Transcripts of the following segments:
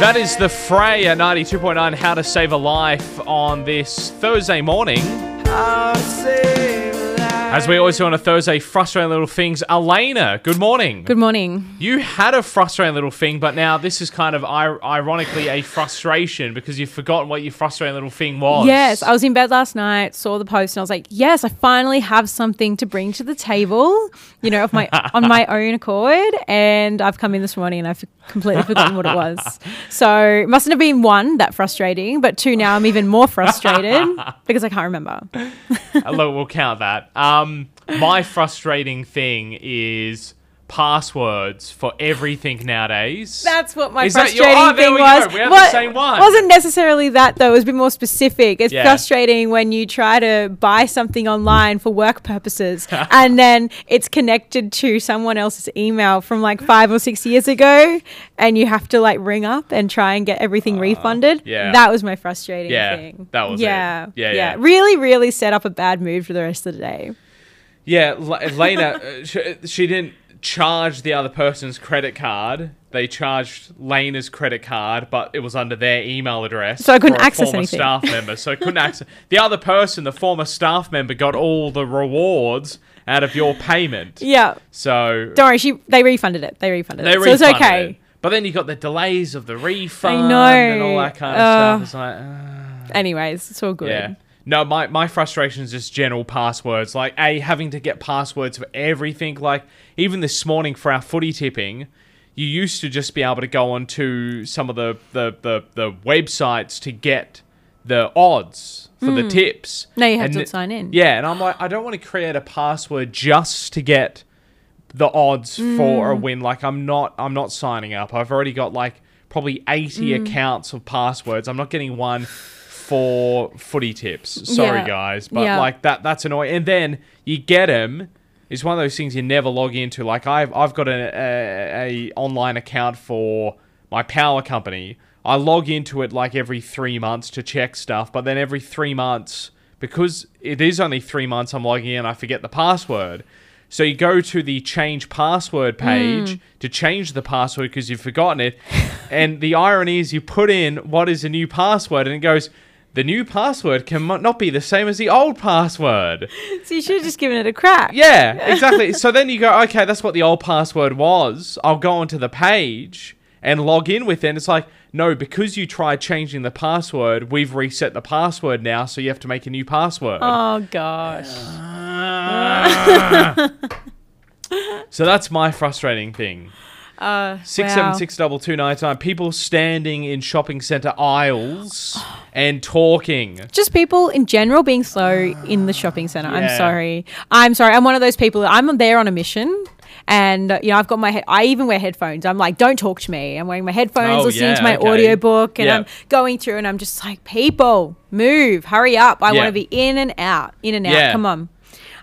That is the fray at 92.9 How to Save a Life on this Thursday morning. As we always do on a Thursday, frustrating little things. Elena, good morning. Good morning. You had a frustrating little thing, but now this is kind of ir- ironically a frustration because you've forgotten what your frustrating little thing was. Yes, I was in bed last night, saw the post, and I was like, "Yes, I finally have something to bring to the table." You know, of my on my own accord, and I've come in this morning and I've completely forgotten what it was. So it mustn't have been one that frustrating, but two now I'm even more frustrated because I can't remember. Uh, Look, we'll count that. Um, my frustrating thing is passwords for everything nowadays. That's what my Is that your- frustrating oh, there thing we was. go. We have the same one. Wasn't necessarily that though. It was a bit more specific. It's Yeah. frustrating when you try to buy something online for work purposes, and then it's connected to someone else's email from like five or six years ago, and you have to like ring up and try and get everything refunded. Uh, yeah. that was my frustrating Yeah, thing. that was it. yeah, Yeah, yeah. Really, really set up a bad mood for the rest of the day. Yeah, Lena, uh, she, she didn't charge the other person's credit card. They charged Lena's credit card, but it was under their email address. So I couldn't access former anything. staff member, so I couldn't access. The other person, the former staff member, got all the rewards out of your payment. Yeah, So don't worry. She they refunded it. They refunded they it, so it's okay. it. But then you got the delays of the refund know. and all that kind of Uh, stuff. It's like, uh, Anyways, it's all good. yeah. No, my, my frustration is just general passwords. Like, A, having to get passwords for everything. Like, even this morning for our footy tipping, you used to just be able to go onto some of the, the, the, the websites to get the odds for the tips. Hmm. Now you have And to it- sign in. Yeah, and I'm like, I don't want to create a password just to get the odds for a Mm. win. Like, I'm not, I'm not signing up. I've already got like probably 80 Mm. accounts of passwords. I'm not getting one for footy tips. Sorry, Yeah. guys, but Yeah. like that, that's annoying. And then you get them. It's one of those things you never log into. Like I've, I've got a, a, a online account for my power company. I log into it like every three months to check stuff, but then every three months, because it is only three months, I'm logging in. I forget the password. So you go to the change password hmm. page to change the password because you've forgotten it. and the irony is you put in what is a new password and it goes, the new password can not be the same as the old password. So you should have just given it a crack. Yeah, exactly. so then you go, okay, that's what the old password was. I'll go onto the page and log in with it. And it's like, no, because you tried changing the password, we've reset the password now, so you have to make a new password. Oh gosh. Ah. so that's my frustrating thing. Uh, Six seven six double two nine nine. People standing in shopping center aisles and talking. Just people in general being slow in the shopping center. Yeah. I'm sorry. I'm sorry. I'm one of those people. That- I'm there on a mission. And uh, you know, I've got my. He- I even wear headphones. I'm like, don't talk to me. I'm wearing my headphones, Oh, listening yeah, to my okay. audiobook, and Yeah. I'm going through, and I'm just like, people, move, hurry up. I Yeah. want to be in and out, in and out. Yeah. Come on.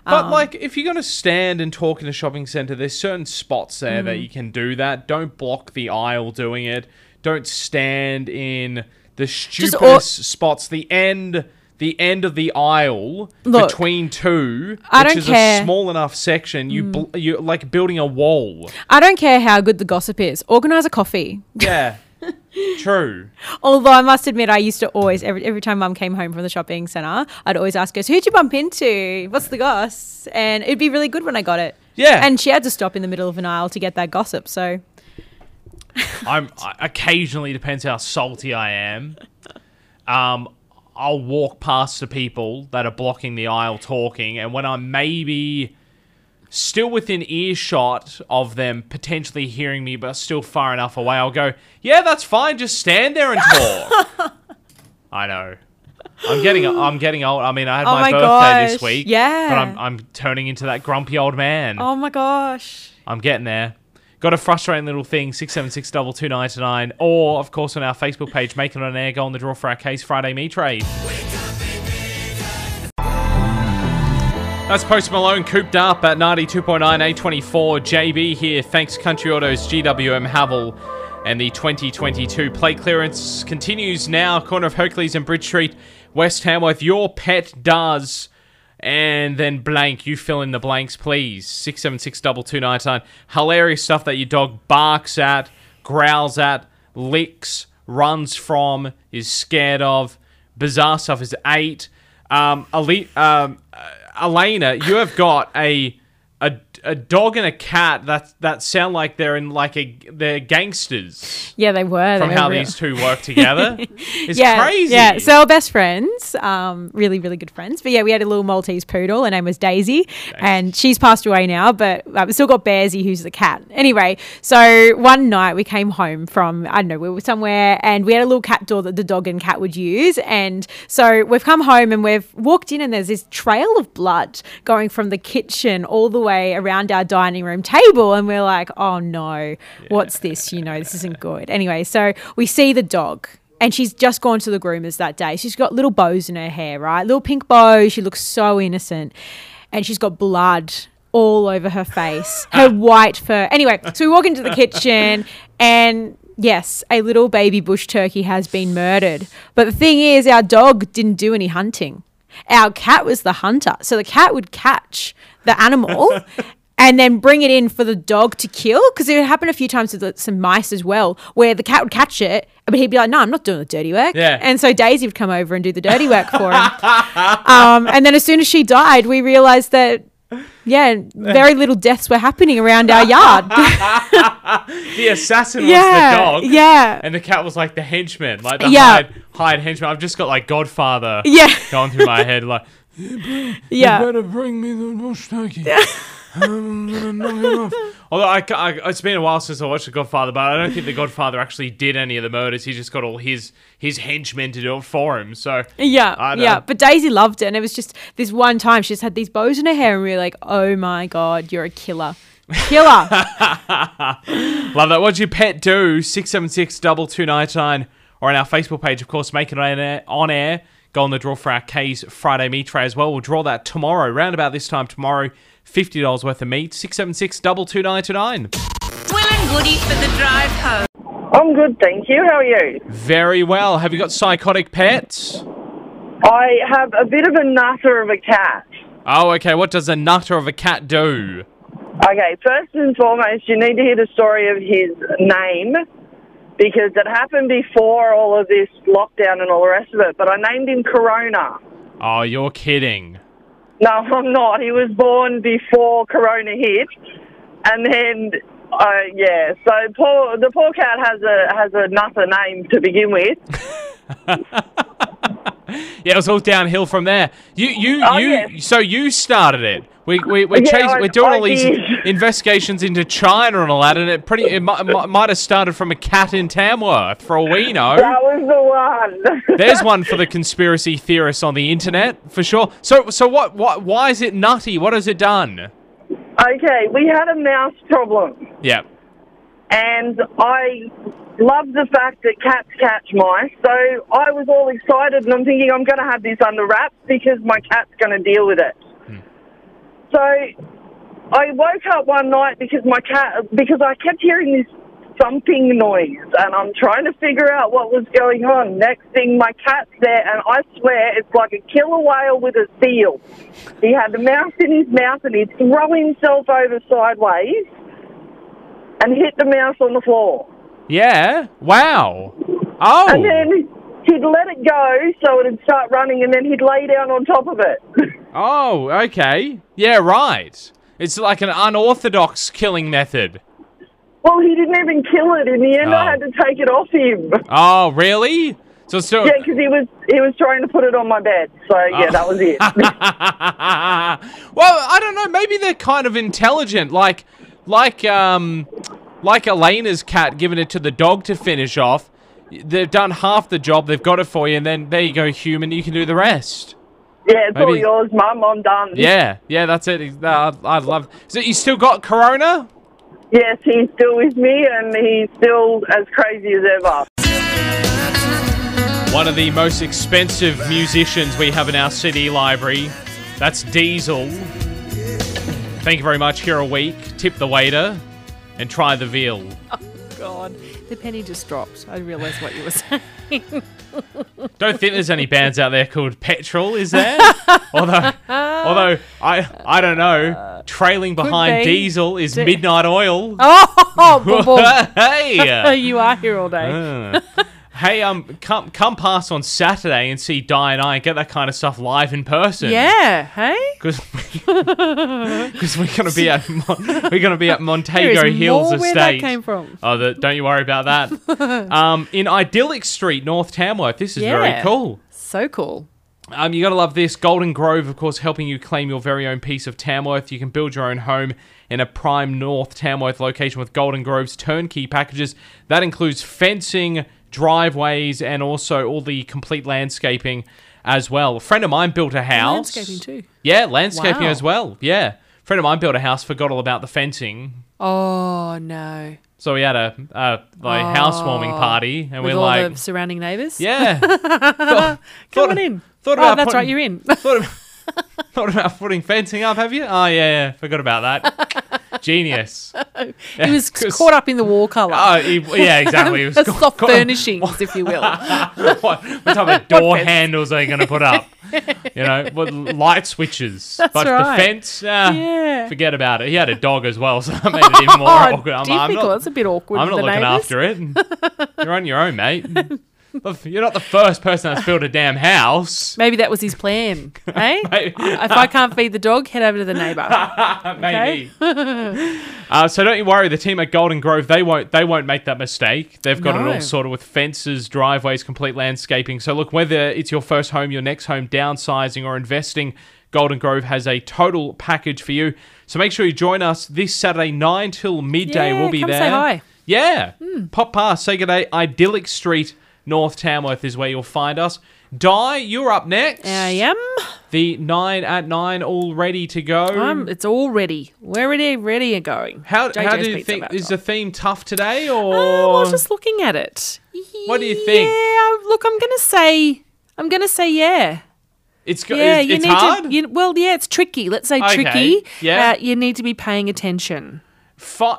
But Um, like, if you're gonna stand and talk in a shopping center, there's certain spots there Mm. that you can do that. Don't block the aisle doing it. Don't stand in the stupidest all- spots. The end, the end of the aisle Look, between two, I which don't is care. Mm. a small enough section. You, bl- you're like building a wall. I don't care how good the gossip is. Organize a coffee. Yeah, true. Although I must admit, I used to always every every time Mum came home from the shopping centre, I'd always ask her, so "Who'd you bump into? What's the goss?" And it'd be really good when I got it. Yeah. And she had to stop in the middle of an aisle to get that gossip. So I'm I, occasionally depends how salty I am. Um, I'll walk past the people that are blocking the aisle talking, and when I'm maybe still within earshot of them potentially hearing me, but still far enough away, I'll go, "Yeah, that's fine. Just stand there and talk." I know. I'm getting I'm getting old. I mean, I had Oh my, my birthday this week. yeah. But I'm I'm turning into that grumpy old man. oh my gosh, I'm getting there. Got a frustrating little thing, 676 or of course on our Facebook page, making it on air, go on the draw for our Case Friday Me Trade. That's Post Malone cooped up at 92.9 A24. JB here. Thanks Country Autos, GWM Haval, and the 2022 play clearance continues now. Corner of Hercules and Bridge Street, West Tamworth. Your pet does. And then blank, you fill in the blanks, please. 676 Hilarious stuff that your dog barks at, growls at, licks, runs from, is scared of. Bizarre stuff is eight. Um, Ali- um, Elena, you have got a a dog and a cat that that sound like they're in like a they're gangsters Yeah, they were. from they how these two work together. It's yeah, crazy. Yeah, so best friends, um, really, really good friends. But yeah, we had a little Maltese poodle. Her name was Daisy, and she's passed away now. But uh, we've still got Bearsy, who's the cat. Anyway, so one night we came home from I don't know, we were somewhere, and we had a little cat door that the dog and cat would use. And so we've come home and we've walked in, and there's this trail of blood going from the kitchen all the way around our dining room table, and we're like, oh no, what's this? You know, this isn't good. Anyway, so we see the dog and she's just gone to the groomers that day. She's got little bows in her hair, right? Little pink bows. She looks so innocent. And she's got blood all over her face, her white fur. Anyway, so we walk into the kitchen and yes, a little baby bush turkey has been murdered. But the thing is, our dog didn't do any hunting. Our cat was the hunter. So the cat would catch the animal and then bring it in for the dog to kill. Because it happened a few times with some mice as well, where the cat would catch it, but he'd be like, "No, I'm not doing the dirty work." Yeah. And so Daisy would come over and do the dirty work for him. um, and then as soon as she died, we realised that. Yeah, very little deaths were happening around our yard. The assassin was yeah, the dog. yeah, And the cat was like the henchman, like the Yeah. hired, hired henchman. I've just got like Godfather yeah, going through my head, like yeah. You better bring me the bush turkey. I'm gonna knock him off. Although I, I, it's been a while since I watched The Godfather, but I don't think The Godfather actually did any of the murders. He just got all his his henchmen to do it for him. So Yeah, yeah. But Daisy loved it, and it was just this one time she just had these bows in her hair, and we were like, "Oh my god, you're a killer, killer!" love that. What'd your pet do? Six seven six double two nine nine, or on our Facebook page, of course, make it on air. On air. Go on the draw for our K's Friday meat tray as well. We'll draw that tomorrow, round about this time tomorrow. Fifty dollars worth of meat. Six seven six double two nine two nine. Will and Goody for the drive home. I'm good, thank you. How are you? Very well. Have you got psychotic pets? I have a bit of a nutter of a cat. Oh, okay. What does a nutter of a cat do? Okay, first and foremost, you need to hear the story of his name because it happened before all of this lockdown and all the rest of it. But I named him Corona. Oh, you're kidding. No, I'm not. He was born before Corona hit, and then, uh, yeah. So poor the poor cat has a has a nutter name to begin with. Yeah, it was all downhill from there. You, you, Oh, you. yes. So you started it. We, we, we're, Yeah, chasing, I- we're doing I all these did. investigations into China and all that, and it pretty it might, might have started from a cat in Tamworth, for all we know. That was the one. There's one for the conspiracy theorists on the internet, for sure. So, so what, what? Why is it nutty? What has it done? okay, we had a mouse problem. Yeah. and I love the fact that cats catch mice. So I was all excited, and I'm thinking I'm going to have this under wraps because my cat's going to deal with it. Hmm. So I woke up one night because my cat because I kept hearing this thumping noise, and I'm trying to figure out what was going on. Next thing, my cat's there, and I swear it's like a killer whale with a seal. He had the mouse in his mouth, and he'd throw himself over sideways and hit the mouse on the floor. Yeah. Wow. Oh. And then he'd let it go so it'd start running, and then he'd lay down on top of it. Oh, okay. Yeah, right. It's like an unorthodox killing method. well, he didn't even kill it. In the end, Oh. I had to take it off him. Oh, really? So still. Yeah, because he was he was trying to put it on my bed. So Oh. yeah, that was it. well, I don't know. Maybe they're kind of intelligent, like, like, um, like Elena's cat giving it to the dog to finish off. They've done half the job. They've got it for you, and then there you go, human. You can do the rest. yeah, it's all yours, Mum. I'm done. Yeah, yeah, that's it. Uh, I love. So you still got Corona? Yes, he's still with me, and he's still as crazy as ever. One of the most expensive musicians we have in our city library. That's Diesel. Thank you very much. Here a week. Tip the waiter and try the veal. Oh, God, the penny just dropped. I realised what you were saying. Don't think there's any bands out there called Petrol, is there? although, although I I don't know. Trailing behind be. Diesel is D- Midnight Oil. oh, hey. you are here all day. Uh, Hey, um, come come past on Saturday and see Di and I and get that kind of stuff live in person. Yeah, hey? because we're gonna be at Mon- we're gonna be at Montego Hills more where Estate. that came from. Oh, the, don't you worry about that. um, in Idyllic Street, North Tamworth. This is very cool. So cool. Um, you gotta love this. Golden Grove, of course, helping you claim your very own piece of Tamworth. You can build your own home in a prime North Tamworth location with Golden Grove's turnkey packages. That includes fencing, driveways, and also all the complete landscaping as well. A friend of mine built a house. Landscaping too. Yeah, landscaping Wow. as well. Yeah. A friend of mine built a house, forgot all about the fencing. Oh no. So we had a, a like oh, housewarming party, and With we're all like, the surrounding neighbours. yeah, thought, Come thought- on in. Thought oh, about that's putting- right, you're in. thought, thought about putting fencing up. Have you? Oh yeah, yeah. Forgot about that. Genius. he was 'cause- caught up in the wall colour. Oh, he, yeah, exactly. He was The got- soft got- furnishings, if you will. what, what type of door fence? handles are you going to put up? You know, what light switches. But right. the fence, ah, Yeah. forget about it. He had a dog as well, so that made it even more Oh, awkward. I'm, difficult. I'm not, it's a bit awkward. I'm with not the looking neighbours. after it. You're on your own, mate. You're not the first person that's built a damn house. Maybe that was his plan. Hey, Maybe. if I can't feed the dog, head over to the neighbour. Maybe. uh, so don't you worry. The team at Golden Grove they won't they won't make that mistake. They've got it all sorted with fences, driveways, complete landscaping. So look, whether it's your first home, your next home, downsizing or investing, Golden Grove has a total package for you. So make sure you join us this Saturday nine till midday. Yeah, we'll be come there. say hi. Yeah, pop past, say good day. Idyllic Street, North Tamworth is where you'll find us. Di, you're up next. I am. The nine at nine, all ready to go. Um, it's all ready. We're ready, ready and going. How, how do you think is the theme tough today or Um, I was just looking at it. What do you think? Yeah, look, I'm gonna say, I'm gonna say, yeah, it's go- yeah. it's, you it's need hard? to. You, well, yeah, it's tricky. Let's say Okay, tricky. yeah. Uh, you need to be paying attention. Fi-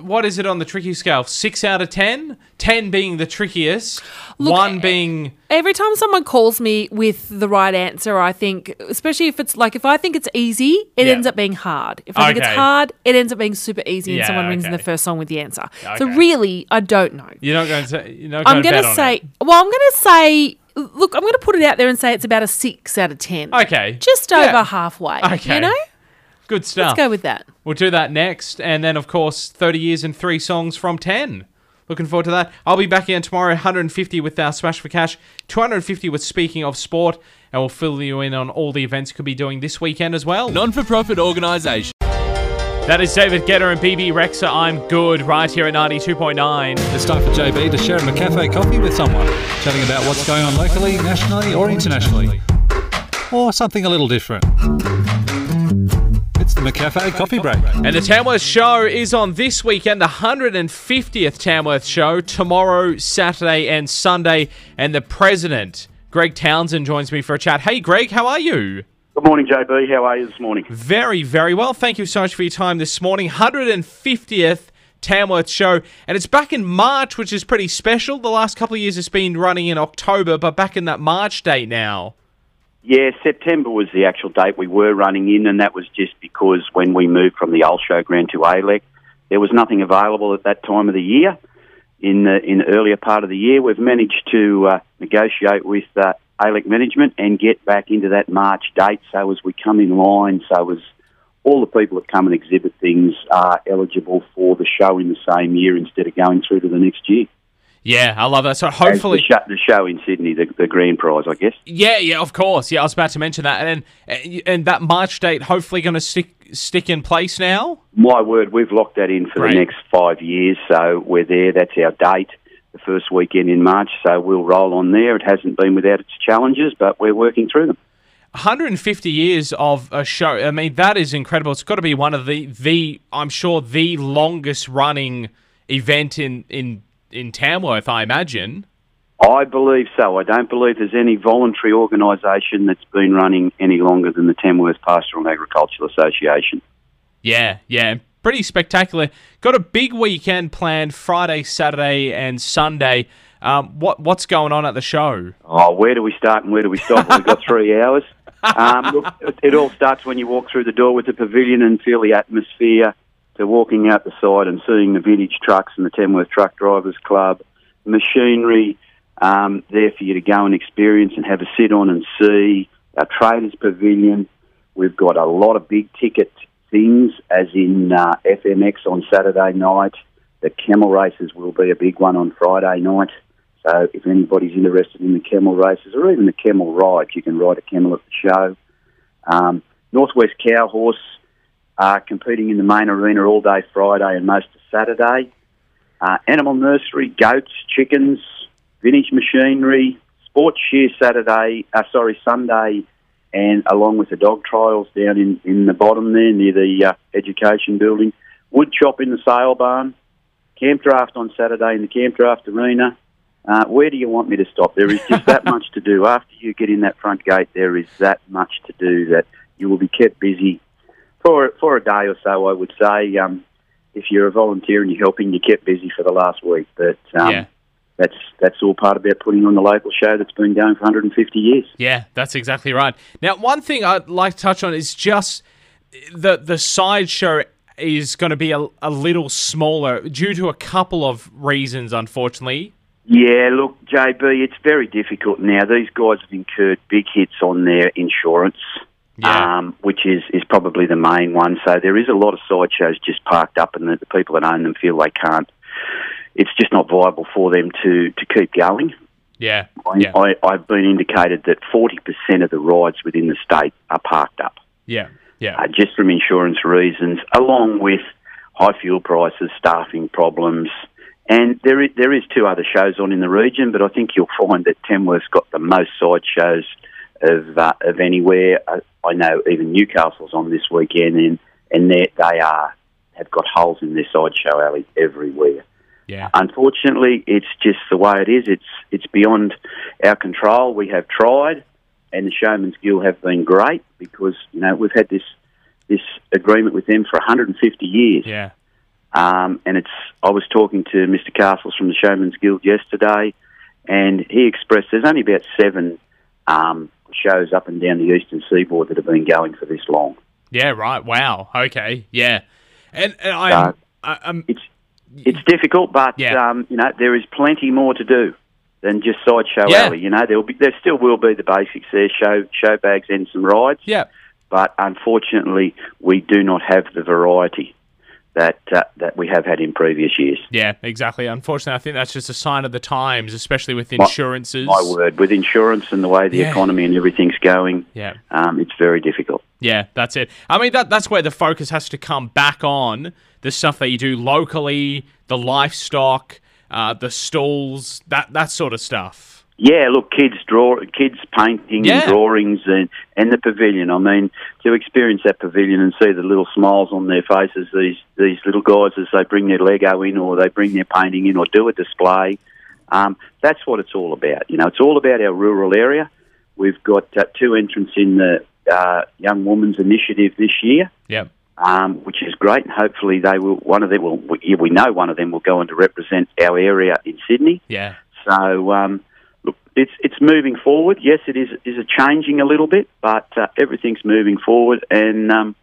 what is it on the tricky scale? Six out of ten. Ten being the trickiest. one eh, being Every time someone calls me with the right answer, I think, especially if it's like if I think it's easy, it Yeah. ends up being hard. If I think it's hard, it ends up being super easy, and Yeah, someone rings in the first song with the answer. So really, I don't know. you're not going to. You're not I'm going gonna bet say, it. well, I'm gonna say, look, I'm gonna put it out there and say it's about a six out of ten. Okay. just Yeah. over halfway. Okay. you know, Good stuff. let's go with that. We'll do that next, and then of course, 30 years and three songs from 10. Looking forward to that. I'll be back again tomorrow, 150 with our Smash for Cash, 250 with Speaking of Sport, and we'll fill you in on all the events could be doing this weekend as well. Non for profit organisation. That is David Guetta and Bebe Rexha. I'm good right here at 92.9. It's time for JB to share a cafe coffee with someone, chatting about what's going on locally, nationally, or internationally. Or something a little different. It's the McCafe Coffee Break. And the Tamworth show is on this weekend, the 150th Tamworth show, tomorrow, Saturday, and Sunday. And the president, Greg Townsend, joins me for a chat. Hey, Greg, how are you? Good morning, JB. How are you this morning? Very, very well. Thank you so much for your time this morning. 150th Tamworth show. And it's back in March, which is pretty special. The last couple of years it's been running in October, but back in that March date now. Yeah, September was the actual date we were running in, and that was just because when we moved from the old showground to ALEC, there was nothing available at that time of the year. In the in the earlier part of the year, we've managed to uh, negotiate with uh, ALEC management and get back into that March date. So as we come in line, so as all the people that come and exhibit things are eligible for the show in the same year instead of going through to the next year. Yeah, I love that. So hopefully. the, show, the show in Sydney, the, the grand prize, I guess. Yeah, yeah, of course. Yeah, I was about to mention that, and and, eh, and that March date hopefully going to stick stick in place now. My word, we've locked that in for Right. the next five years, so we're there. That's our date, the first weekend in March, so we'll roll on there. It hasn't been without its challenges, but we're working through them. 150 years of a show. I mean, that is incredible. It's got to be one of the the I'm sure the longest running event in in in Tamworth. I imagine. I believe so. I don't believe there's any voluntary organisation that's been running any longer than the Tamworth Pastoral and Agricultural Association. Yeah, yeah, pretty spectacular. Got a big weekend planned Friday, Saturday, and Sunday. Um, what what's going on at the show? Oh, where do we start and where do we stop? We've got three hours. Um, look, it, it all starts when you walk through the door with the pavilion and feel the atmosphere. To walking out the side and seeing the vintage trucks and the Tamworth Truck Drivers Club, machinery, um, there for you to go and experience and have a sit on and see. Our Traders Pavilion, we've got a lot of big ticket things, as in uh, FMX on Saturday night. The camel races will be a big one on Friday night. So if anybody's interested in the camel races or even the camel ride, you can ride a camel at the show. Um, Northwest Cow Horse are competing in the main arena all day Friday and most of Saturday. Uh, animal nursery, goats, chickens, vintage machinery, sports shear Saturday, uh, sorry, Sunday, and along with the dog trials down in, in the bottom there near the uh, education building. Wood chop in the sale barn, camp draft on Saturday in the camp draft arena. Uh, where do you want me to stop? There is just that much to do. After you get in that front gate, there is that much to do that you will be kept busy for for a day or so. I would say, um, if you're a volunteer and you're helping, you're kept busy for the last week. But um, Yeah. that's that's all part about putting on the local show that's been going for 150 years. Yeah, that's exactly right. Now, one thing I'd like to touch on is just the the sideshow is going to be a, a little smaller due to a couple of reasons, unfortunately. Yeah, look, JB, it's very difficult now. These guys have incurred big hits on their insurance, Yeah. um, which is, is probably the main one. So there is a lot of sideshows just parked up, and the, the people that own them feel they can't. It's just not viable for them to, to keep going. Yeah, I, yeah, I, I've been indicated that 40% of the rides within the state are parked up yeah, yeah, uh, just from insurance reasons, along with high fuel prices, staffing problems. And there is, there is two other shows on in the region, but I think you'll find that Tamworth's got the most side shows of uh, of anywhere. I, I know even Newcastle's on this weekend, and and they they are have got holes in their sideshow alley everywhere. yeah, Unfortunately, it's just the way it is. It's it's beyond our control. We have tried, and the Showmen's Guild have been great because you know we've had this this agreement with them for 150 years. yeah, Um, and it's I was talking to Mr. Castles from the Showmen's Guild yesterday, and he expressed there's only about seven um, shows up and down the eastern seaboard that have been going for this long. yeah. Right. Wow. Okay. Yeah. And, and I, I, I'm, It's it's difficult, but Yeah. um, you know there is plenty more to do than just sideshow Yeah. alley. You know there will be there still will be the basics there: show show bags and some rides. yeah, But unfortunately, we do not have the variety that uh, that we have had in previous years. yeah. Exactly. Unfortunately, I think that's just a sign of the times, especially with My- insurances. My word, with insurance and the way the Yeah. economy and everything's going, Yeah. um, it's very difficult. Yeah, that's it. I mean, that that's where the focus has to come back on the stuff that you do locally, the livestock, uh, the stalls, that that sort of stuff. Yeah, look, kids draw, kids painting Yeah. and drawings, and and the pavilion. I mean, to experience that pavilion and see the little smiles on their faces, these these little guys as they bring their Lego in, or they bring their painting in, or do a display. Um, that's what it's all about. You know, it's all about our rural area. We've got uh, two entrants in the uh, Young Women's Initiative this year. Yeah, um, which is great. And hopefully, they will. One of them will. We, we know one of them will go on to represent our area in Sydney. yeah, So, um, it's it's moving forward. Yes, it is is a changing a little bit, but uh, everything's moving forward. And um,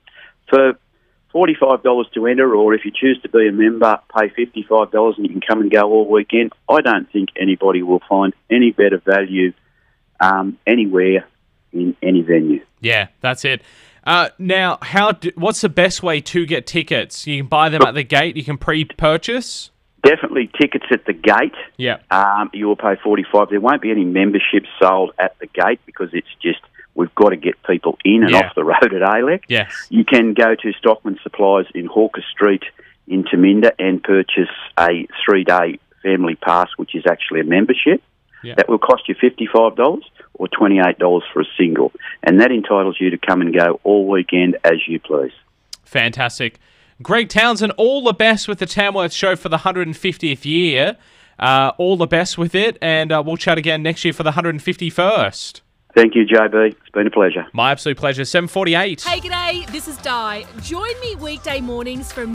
for forty five dollars to enter, or if you choose to be a member, pay fifty five dollars, and you can come and go all weekend. I don't think anybody will find any better value um, anywhere in any venue. yeah. That's it. Uh, now, how? Do, what's the best way to get tickets? You can buy them at the gate. You can pre-purchase. Definitely tickets at the gate. Yeah, Um, you will pay 45 There won't be any memberships sold at the gate because it's just, we've got to get people in and Yeah. off the road at ALEC. yes, You can go to Stockman Supplies in Hawker Street in Taminda and purchase a three day family pass, which is actually a membership. Yeah. That will cost you $55 or $28 for a single. And that entitles you to come and go all weekend as you please. fantastic. Greg Townsend, all the best with the Tamworth show for the 150th year. Uh, all the best with it, and uh, we'll chat again next year for the 151st. Thank you, JB. It's been a pleasure. My absolute pleasure. 748. Hey, g'day, this is Di. Join me weekday mornings from